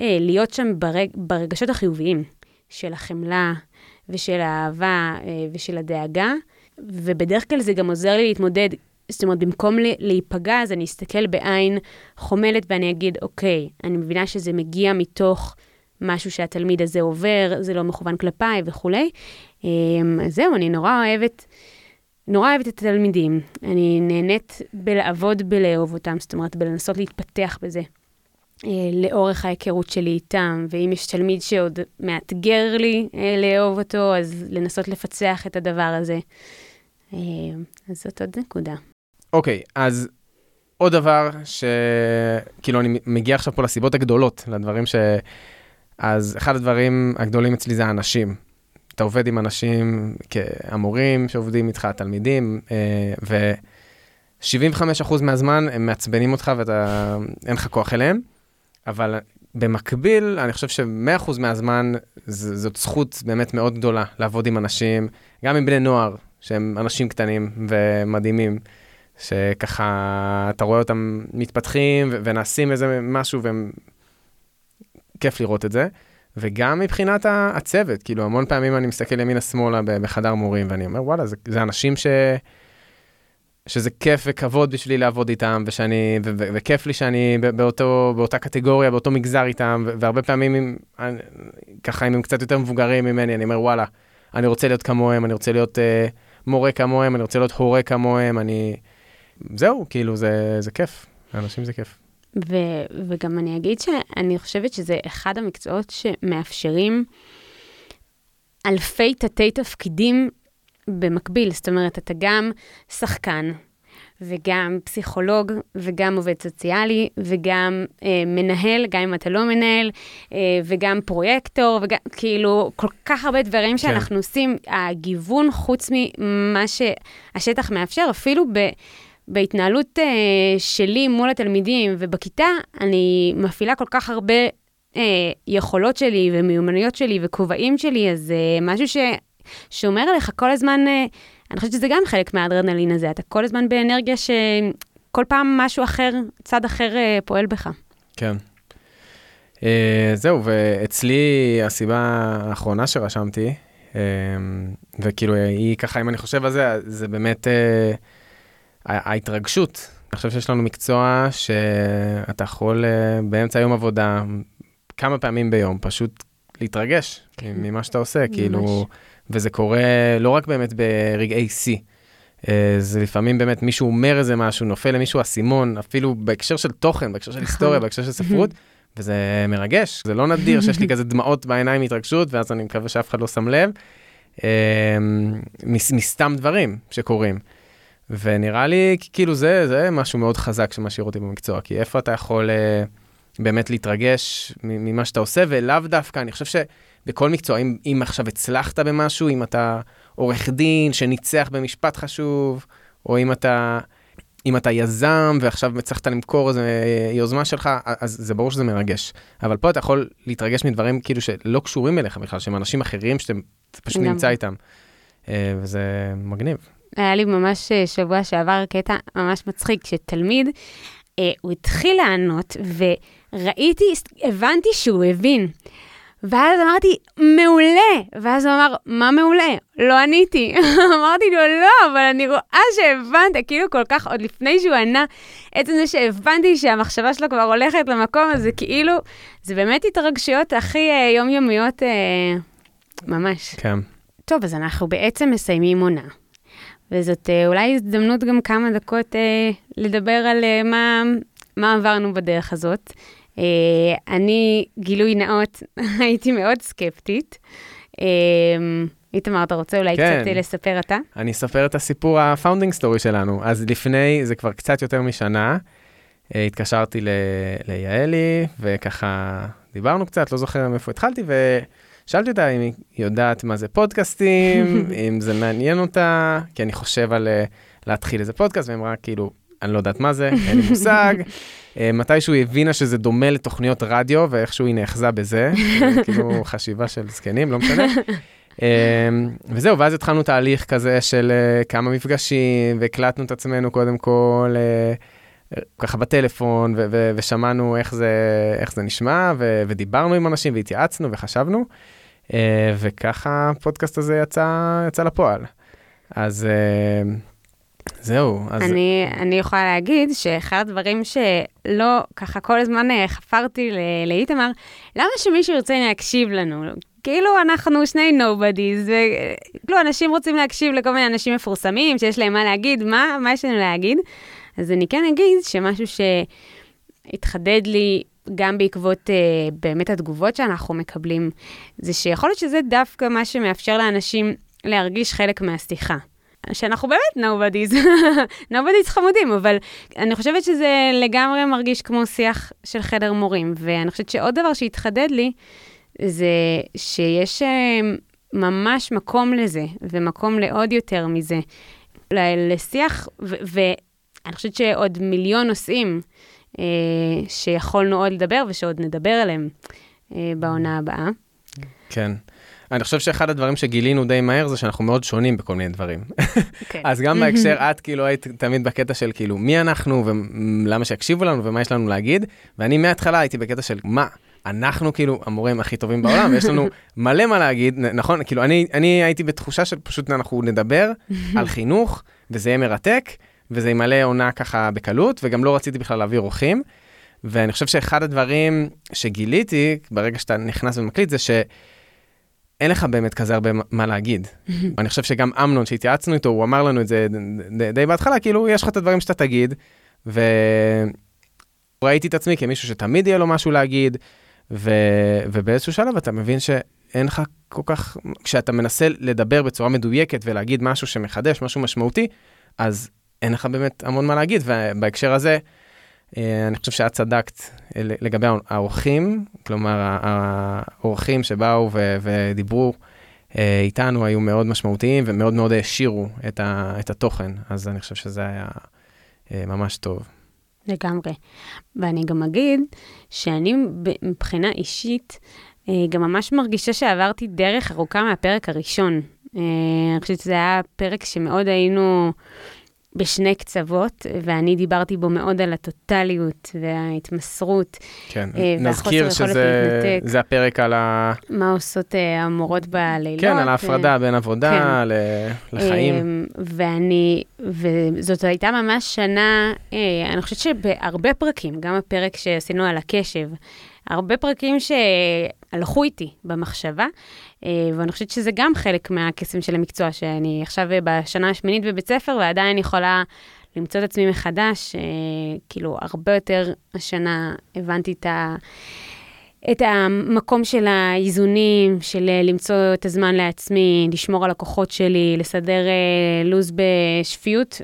אה, להיות שם ברג, ברגשות החיוביים של החמלה ושל האהבה אה, ושל הדאגה, ובדרך כלל זה גם עוזר לי להתמודד. זאת אומרת, במקום להיפגע, אז אני אסתכל בעין חומלת ואני אגיד, אוקיי, אני מבינה שזה מגיע מתוך משהו שהתלמיד הזה עובר, זה לא מכוון כלפיי וכולי. אה, אז זהו, אני נורא אוהבת, נורא אוהבת את התלמידים. אני נהנית בלעבוד בלאהוב אותם, זאת אומרת, בלנסות להתפתח בזה. אה, לאורך ההיכרות שלי איתם, ואם יש תלמיד שעוד מאתגר לי אה, לאהוב אותו, אז לנסות לפצח את הדבר הזה. אה, אז זאת עוד נקודה. אוקיי, okay, אז עוד דבר שכאילו אני מגיע עכשיו פה לסיבות הגדולות, לדברים ש... אז אחד הדברים הגדולים אצלי זה האנשים. אתה עובד עם אנשים, המורים שעובדים איתך, התלמידים, ו-75% מהזמן הם מעצבנים אותך ואין לך כוח אליהם. אבל במקביל, אני חושב ש-100% מהזמן זאת זכות באמת מאוד גדולה לעבוד עם אנשים, גם עם בני נוער, שהם אנשים קטנים ומדהימים, שככה אתה רואה אותם מתפתחים ונעשים איזה משהו והם... כיף לראות את זה. וגם מבחינת הצוות, כאילו המון פעמים אני מסתכל ימינה-שמאלה בחדר מורים ואני אומר, וואלה, זה, זה אנשים ש... שזה כיף וכבוד בשבילי לעבוד איתם, ושאני, ו- ו- וכיף לי שאני באותו, באותה קטגוריה, באותו מגזר איתם, ו- והרבה פעמים, אם, אני, ככה, אם הם קצת יותר מבוגרים ממני, אני אומר, וואלה, אני רוצה להיות כמוהם, אני רוצה להיות uh, מורה כמוהם, אני רוצה להיות הורה כמוהם, אני... זהו, כאילו, זה, זה כיף, לאנשים זה כיף. ו- וגם אני אגיד שאני חושבת שזה אחד המקצועות שמאפשרים אלפי תתי תפקידים במקביל. זאת אומרת, אתה גם שחקן, וגם פסיכולוג, וגם עובד סוציאלי, וגם אה, מנהל, גם אם אתה לא מנהל, אה, וגם פרויקטור, וגם, כאילו, כל כך הרבה דברים שאנחנו כן. עושים, הגיוון, חוץ ממה שהשטח מאפשר, אפילו ב... בהתנהלות uh, שלי מול התלמידים ובכיתה, אני מפעילה כל כך הרבה uh, יכולות שלי ומיומנויות שלי וכובעים שלי, אז uh, משהו ששומר עליך כל הזמן, uh, אני חושבת שזה גם חלק מהאדרנלין הזה, אתה כל הזמן באנרגיה שכל פעם משהו אחר, צד אחר uh, פועל בך. כן. Uh, זהו, ואצלי הסיבה האחרונה שרשמתי, uh, וכאילו היא ככה, אם אני חושב על זה, זה באמת... Uh, ההתרגשות. אני חושב שיש לנו מקצוע שאתה יכול uh, באמצע יום עבודה, כמה פעמים ביום, פשוט להתרגש כן. ממה שאתה עושה, ממש. כאילו, וזה קורה לא רק באמת ברגעי שיא. Uh, זה לפעמים באמת מישהו אומר איזה משהו, נופל למישהו אסימון, אפילו בהקשר של תוכן, בהקשר של היסטוריה, בהקשר של ספרות, וזה מרגש. זה לא נדיר שיש לי כזה דמעות בעיניים מהתרגשות, ואז אני מקווה שאף אחד לא שם לב, uh, מסתם דברים שקורים. ונראה לי כאילו זה, זה משהו מאוד חזק שמשאיר אותי במקצוע, כי איפה אתה יכול uh, באמת להתרגש ממה שאתה עושה, ולאו דווקא, אני חושב שבכל מקצוע, אם, אם עכשיו הצלחת במשהו, אם אתה עורך דין שניצח במשפט חשוב, או אם אתה, אם אתה יזם ועכשיו הצלחת למכור איזו יוזמה שלך, אז זה ברור שזה מרגש. אבל פה אתה יכול להתרגש מדברים כאילו שלא קשורים אליך בכלל, שהם אנשים אחרים שאתה פשוט נמצא איתם. Uh, וזה מגניב. היה לי ממש אה, שבוע שעבר קטע ממש מצחיק, שתלמיד, אה, הוא התחיל לענות, וראיתי, הבנתי שהוא הבין. ואז אמרתי, מעולה! ואז הוא אמר, מה מעולה? לא עניתי. אמרתי לו, לא, אבל אני רואה שהבנת, כאילו כל כך, עוד לפני שהוא ענה, עצם זה שהבנתי שהמחשבה שלו כבר הולכת למקום הזה, כאילו, זה באמת התרגשויות הכי אה, יומיומיות אה, ממש. כן. טוב, אז אנחנו בעצם מסיימים עונה. וזאת אה, אולי הזדמנות גם כמה דקות אה, לדבר על אה, מה, מה עברנו בדרך הזאת. אה, אני, גילוי נאות, הייתי מאוד סקפטית. אה, איתמר, אתה רוצה אולי כן. קצת אה, לספר אתה? אני אספר את הסיפור ה founding story שלנו. אז לפני, זה כבר קצת יותר משנה, אה, התקשרתי ל- ליעלי, וככה דיברנו קצת, לא זוכר מאיפה התחלתי, ו... שאלתי אותה אם היא יודעת מה זה פודקאסטים, אם זה מעניין אותה, כי אני חושב על uh, להתחיל איזה פודקאסט, והיא אמרה, כאילו, אני לא יודעת מה זה, אין לי מושג. uh, מתישהו היא הבינה שזה דומה לתוכניות רדיו, ואיכשהו היא נאחזה בזה, כאילו חשיבה של זקנים, לא משנה. Um, וזהו, ואז התחלנו תהליך כזה של כמה מפגשים, והקלטנו את עצמנו קודם כל. ככה בטלפון, ו- ו- ושמענו איך זה, איך זה נשמע, ו- ודיברנו עם אנשים, והתייעצנו וחשבנו, וככה הפודקאסט הזה יצא, יצא לפועל. אז uh, זהו. אז... אני, אני יכולה להגיד שאחד הדברים שלא, ככה כל הזמן אה, חפרתי לאיתמר, למה שמישהו ירצה להקשיב לנו? כאילו אנחנו שני nobodies, וכאילו אנשים רוצים להקשיב לכל מיני אנשים מפורסמים שיש להם מה להגיד, מה, מה יש לנו להגיד? אז אני כן אגיד שמשהו שהתחדד לי גם בעקבות uh, באמת התגובות שאנחנו מקבלים, זה שיכול להיות שזה דווקא מה שמאפשר לאנשים להרגיש חלק מהשיחה. שאנחנו באמת nobodies, nobodies חמודים, אבל אני חושבת שזה לגמרי מרגיש כמו שיח של חדר מורים. ואני חושבת שעוד דבר שהתחדד לי, זה שיש uh, ממש מקום לזה, ומקום לעוד יותר מזה. לשיח, ו- אני חושבת שעוד מיליון נושאים שיכולנו עוד לדבר ושעוד נדבר עליהם אה, בעונה הבאה. כן. אני חושב שאחד הדברים שגילינו די מהר זה שאנחנו מאוד שונים בכל מיני דברים. כן. אז גם בהקשר, את כאילו היית תמיד בקטע של כאילו מי אנחנו ולמה שיקשיבו לנו ומה יש לנו להגיד, ואני מההתחלה הייתי בקטע של מה, אנחנו כאילו המורים הכי טובים בעולם, ויש לנו מלא מה להגיד, נכון? כאילו אני, אני הייתי בתחושה שפשוט אנחנו נדבר על חינוך, וזה יהיה מרתק, וזה ימלא עונה ככה בקלות, וגם לא רציתי בכלל להביא אורחים. ואני חושב שאחד הדברים שגיליתי ברגע שאתה נכנס ומקליט זה שאין לך באמת כזה הרבה מה להגיד. אני חושב שגם אמנון שהתייעצנו איתו, הוא אמר לנו את זה די, די בהתחלה, כאילו יש לך את הדברים שאתה תגיד, וראיתי את עצמי כמישהו שתמיד יהיה לו משהו להגיד, ו... ובאיזשהו שלב אתה מבין שאין לך כל כך, כשאתה מנסה לדבר בצורה מדויקת ולהגיד משהו שמחדש, משהו משמעותי, אז אין לך באמת המון מה להגיד, ובהקשר הזה, אה, אני חושב שאת צדקת אה, לגבי האורחים, כלומר, האורחים שבאו ו- ודיברו אה, איתנו היו מאוד משמעותיים ומאוד מאוד העשירו את, ה- את התוכן, אז אני חושב שזה היה ממש טוב. לגמרי. ואני גם אגיד שאני מבחינה אישית, גם ממש מרגישה שעברתי דרך ארוכה מהפרק הראשון. אני חושבת שזה היה פרק שמאוד היינו בשני קצוות, ואני דיברתי בו מאוד על הטוטליות וההתמסרות. כן, נזכיר שזה הפרק על ה... מה עושות המורות בלילות. כן, על ההפרדה בין עבודה כן. לחיים. ואני, וזאת הייתה ממש שנה, אני חושבת שבהרבה פרקים, גם הפרק שעשינו על הקשב, הרבה פרקים שהלכו איתי במחשבה, ואני חושבת שזה גם חלק מהקסם של המקצוע, שאני עכשיו בשנה השמינית בבית ספר, ועדיין יכולה למצוא את עצמי מחדש, כאילו, הרבה יותר השנה הבנתי את ה... את המקום של האיזונים, של למצוא את הזמן לעצמי, לשמור על הכוחות שלי, לסדר לו"ז בשפיות,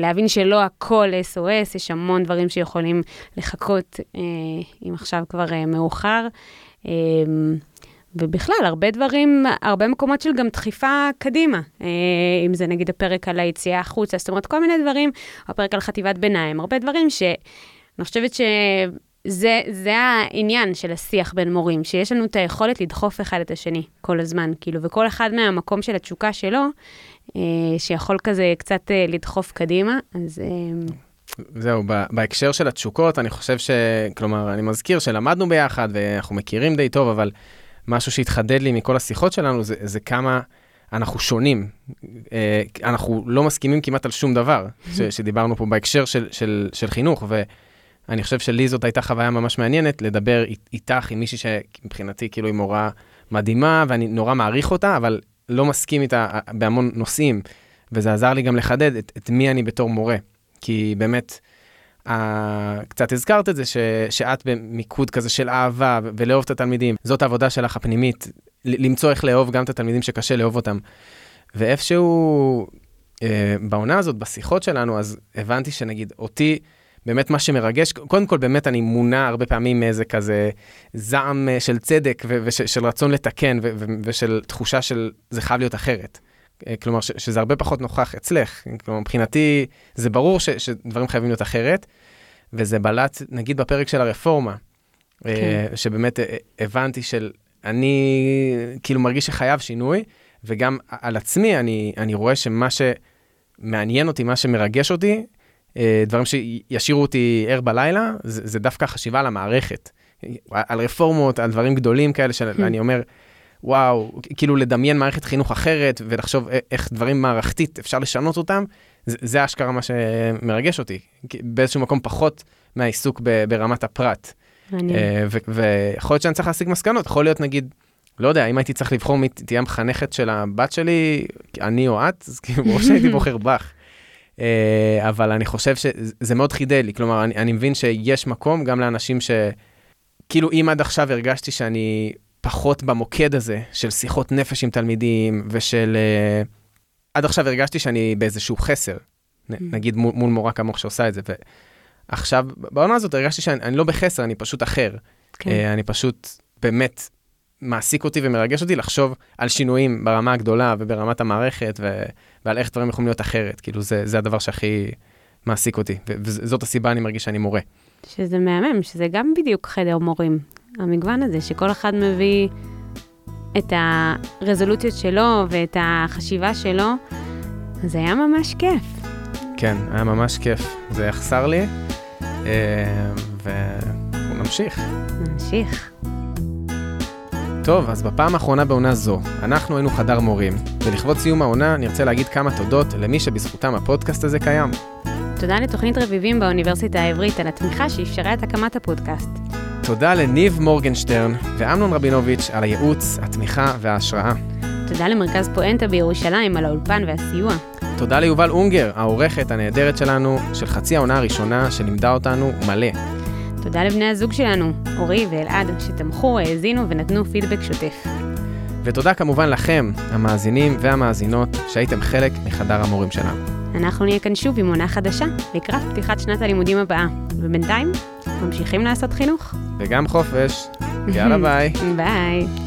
להבין שלא הכל SOS, יש המון דברים שיכולים לחכות אם עכשיו כבר מאוחר. ובכלל, הרבה דברים, הרבה מקומות של גם דחיפה קדימה. אם זה נגיד הפרק על היציאה החוצה, זאת אומרת, כל מיני דברים, הפרק על חטיבת ביניים, הרבה דברים שאני חושבת ש... זה, זה העניין של השיח בין מורים, שיש לנו את היכולת לדחוף אחד את השני כל הזמן, כאילו, וכל אחד מהמקום של התשוקה שלו, אה, שיכול כזה קצת אה, לדחוף קדימה, אז... אה... זהו, בהקשר של התשוקות, אני חושב ש... כלומר, אני מזכיר שלמדנו ביחד ואנחנו מכירים די טוב, אבל משהו שהתחדד לי מכל השיחות שלנו זה, זה כמה אנחנו שונים. אה, אנחנו לא מסכימים כמעט על שום דבר, ש, שדיברנו פה בהקשר של, של, של חינוך, ו... אני חושב שלי זאת הייתה חוויה ממש מעניינת, לדבר איתך, עם מישהי שמבחינתי כאילו היא מורה מדהימה, ואני נורא מעריך אותה, אבל לא מסכים איתה בהמון נושאים, וזה עזר לי גם לחדד את, את מי אני בתור מורה. כי באמת, קצת הזכרת את זה, ש, שאת במיקוד כזה של אהבה ולאהוב את התלמידים, זאת העבודה שלך הפנימית, למצוא איך לאהוב גם את התלמידים שקשה לאהוב אותם. ואיפשהו uh, בעונה הזאת, בשיחות שלנו, אז הבנתי שנגיד אותי, באמת מה שמרגש, קודם כל באמת אני מונע הרבה פעמים מאיזה כזה זעם אה, של צדק ושל רצון לתקן ושל תחושה של זה חייב להיות אחרת. אה, כלומר, ש- שזה הרבה פחות נוכח אצלך. כלומר, מבחינתי זה ברור ש- שדברים חייבים להיות אחרת, וזה בלט, נגיד בפרק של הרפורמה, אה, כן. שבאמת הבנתי של אני כאילו מרגיש שחייב שינוי, וגם על עצמי אני, אני רואה שמה שמעניין אותי, מה שמרגש אותי, דברים שישאירו אותי ער בלילה, זה, זה דווקא חשיבה על המערכת. על רפורמות, על דברים גדולים כאלה, שאני אומר, וואו, כאילו לדמיין מערכת חינוך אחרת ולחשוב איך דברים מערכתית אפשר לשנות אותם, זה, זה אשכרה מה שמרגש אותי. באיזשהו מקום פחות מהעיסוק ברמת הפרט. ויכול להיות שאני צריך להשיג מסקנות, יכול להיות נגיד, לא יודע, אם הייתי צריך לבחור מי תהיה המחנכת של הבת שלי, אני או את, אז כאילו, או שהייתי בוחר בך. Uh, אבל אני חושב שזה מאוד חידד לי, כלומר, אני, אני מבין שיש מקום גם לאנשים ש... כאילו, אם עד עכשיו הרגשתי שאני פחות במוקד הזה של שיחות נפש עם תלמידים ושל... Uh, עד עכשיו הרגשתי שאני באיזשהו חסר, mm. נגיד מול, מול מורה כמוך שעושה את זה, ועכשיו, בעונה הזאת הרגשתי שאני לא בחסר, אני פשוט אחר. כן. Uh, אני פשוט באמת מעסיק אותי ומרגש אותי לחשוב על שינויים ברמה הגדולה וברמת המערכת ו... ועל איך דברים יכולים להיות אחרת. כאילו, זה, זה הדבר שהכי מעסיק אותי, וזאת הסיבה אני מרגיש שאני מורה. שזה מהמם, שזה גם בדיוק חדר מורים. המגוון הזה, שכל אחד מביא את הרזולוציות שלו ואת החשיבה שלו, זה היה ממש כיף. כן, היה ממש כיף. זה יחסר לי, אה, ונמשיך. נמשיך. טוב, אז בפעם האחרונה בעונה זו, אנחנו היינו חדר מורים, ולכבוד סיום העונה נרצה להגיד כמה תודות למי שבזכותם הפודקאסט הזה קיים. תודה לתוכנית רביבים באוניברסיטה העברית על התמיכה שאפשרה את הקמת הפודקאסט. תודה לניב מורגנשטרן ואמנון רבינוביץ' על הייעוץ, התמיכה וההשראה. תודה למרכז פואנטה בירושלים על האולפן והסיוע. תודה ליובל אונגר, העורכת הנהדרת שלנו, של חצי העונה הראשונה, שלימדה אותנו מלא. תודה לבני הזוג שלנו, אורי ואלעד, שתמכו, האזינו ונתנו פידבק שוטף. ותודה כמובן לכם, המאזינים והמאזינות, שהייתם חלק מחדר המורים שלנו. אנחנו נהיה כאן שוב עם עונה חדשה, לקראת פתיחת שנת הלימודים הבאה. ובינתיים, ממשיכים לעשות חינוך. וגם חופש. יאללה ביי. ביי.